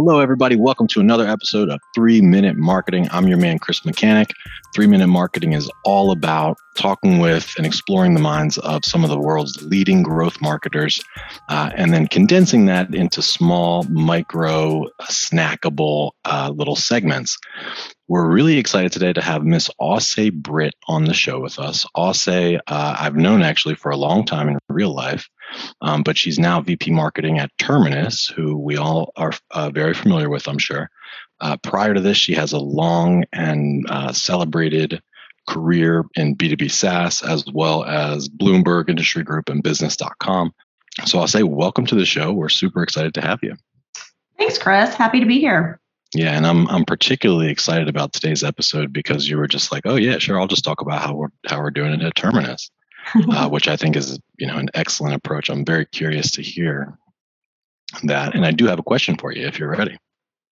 Hello, everybody. Welcome to another episode of Three Minute Marketing. I'm your man, Chris Mechanic. Three Minute Marketing is all about talking with and exploring the minds of some of the world's leading growth marketers uh, and then condensing that into small, micro, snackable uh, little segments. We're really excited today to have Miss Auseh Britt on the show with us. Auseh, uh, I've known actually for a long time in real life. Um, but she's now VP marketing at Terminus, who we all are uh, very familiar with, I'm sure. Uh, prior to this, she has a long and uh, celebrated career in B2B SaaS, as well as Bloomberg Industry Group and Business.com. So Auseh, welcome to the show. We're super excited to have you. Thanks, Chris. Happy to be here. Yeah, and I'm I'm particularly excited about today's episode because you were just like, oh yeah, sure, I'll just talk about how we're how we're doing it at Terminus. Uh, which I think is you know an excellent approach. I'm very curious to hear that, and I do have a question for you if you're ready.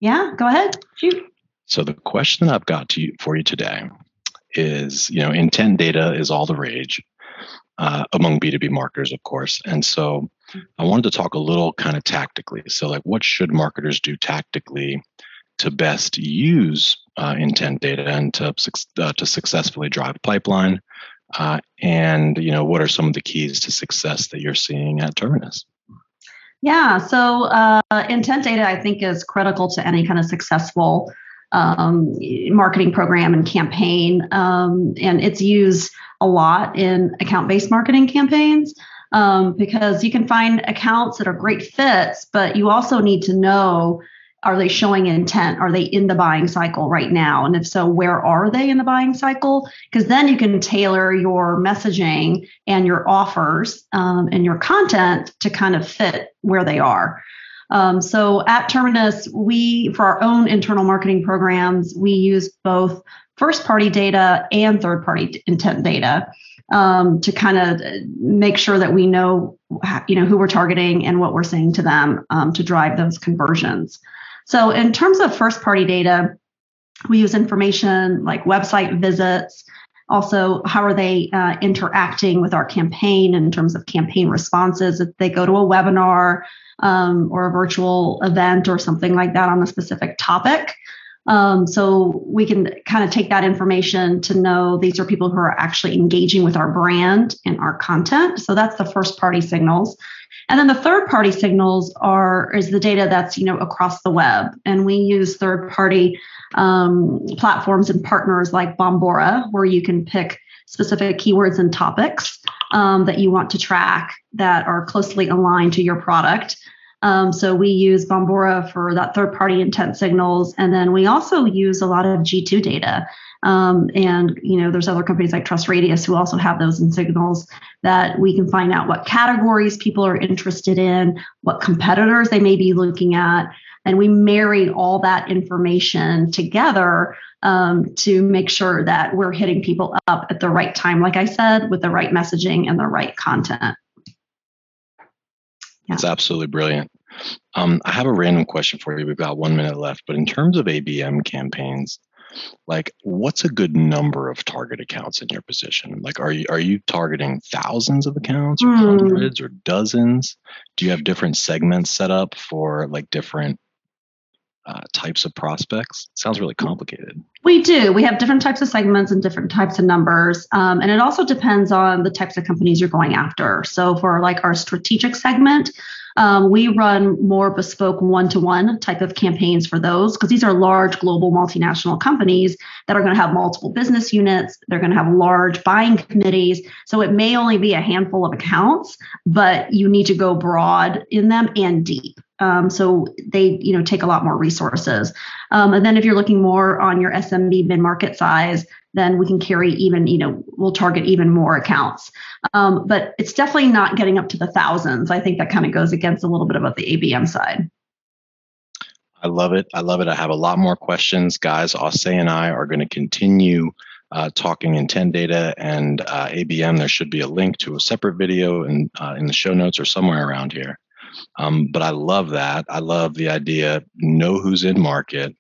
Yeah, go ahead. Shoot. So the question I've got to you, for you today is, you know, intent data is all the rage uh, among B2B marketers, of course, and so I wanted to talk a little kind of tactically. So, like, what should marketers do tactically to best use uh, intent data and to uh, to successfully drive pipeline uh, and you know, what are some of the keys to success that you're seeing at Terminus? Yeah, so uh, intent data I think is critical to any kind of successful um, marketing program and campaign, um, and it's used a lot in account-based marketing campaigns. Um, because you can find accounts that are great fits, but you also need to know are they showing intent? Are they in the buying cycle right now? And if so, where are they in the buying cycle? Because then you can tailor your messaging and your offers um, and your content to kind of fit where they are. Um, so at Terminus, we, for our own internal marketing programs, we use both first party data and third party intent data. Um, to kind of make sure that we know, you know, who we're targeting and what we're saying to them um, to drive those conversions. So, in terms of first party data, we use information like website visits. Also, how are they uh, interacting with our campaign in terms of campaign responses? If they go to a webinar um, or a virtual event or something like that on a specific topic. Um, so we can kind of take that information to know these are people who are actually engaging with our brand and our content. So that's the first party signals. And then the third party signals are is the data that's you know across the web, and we use third party um, platforms and partners like Bombora, where you can pick specific keywords and topics um, that you want to track that are closely aligned to your product. Um, so we use Bombora for that third party intent signals. And then we also use a lot of G2 data. Um, and you know, there's other companies like TrustRadius who also have those in signals that we can find out what categories people are interested in, what competitors they may be looking at, and we marry all that information together um, to make sure that we're hitting people up at the right time, like I said, with the right messaging and the right content. Yeah. It's absolutely brilliant. Um, I have a random question for you. We've got one minute left, but in terms of ABM campaigns, like what's a good number of target accounts in your position? Like, are you are you targeting thousands of accounts or mm. hundreds or dozens? Do you have different segments set up for like different uh, types of prospects? It sounds really complicated. We do. We have different types of segments and different types of numbers. Um, and it also depends on the types of companies you're going after. So, for like our strategic segment, um, we run more bespoke one to one type of campaigns for those because these are large global multinational companies that are going to have multiple business units. They're going to have large buying committees. So it may only be a handful of accounts, but you need to go broad in them and deep. Um, so they, you know, take a lot more resources. Um, and then if you're looking more on your SMB mid-market size, then we can carry even, you know, we'll target even more accounts. Um, but it's definitely not getting up to the thousands. I think that kind of goes against a little bit of the ABM side. I love it. I love it. I have a lot more questions, guys. Auseh and I are going to continue uh, talking intent data and uh, ABM. There should be a link to a separate video in uh, in the show notes or somewhere around here. Um, but I love that. I love the idea. Know who's in market.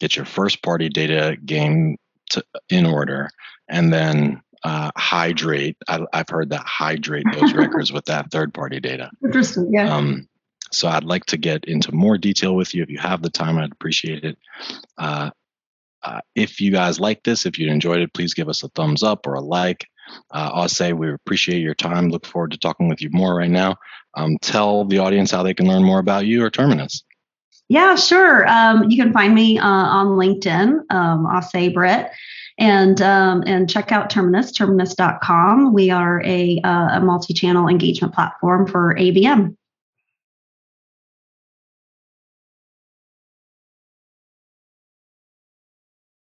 Get your first party data game to, in order, and then uh, hydrate. I, have heard that hydrate those records with that third party data. Interesting. Yeah. Um, So I'd like to get into more detail with you. If you have the time, I'd appreciate it. Uh, uh, if you guys like this, if you enjoyed it, please give us a thumbs up or a like. Uh, Auseh we appreciate your time. Look forward to talking with you more right now. Um, tell the audience how they can learn more about you or Terminus. Yeah, sure. Um, you can find me uh, on LinkedIn, um, Auseh Britt, and um, and check out Terminus, terminus.com. We are a, uh, a multi-channel engagement platform for ABM.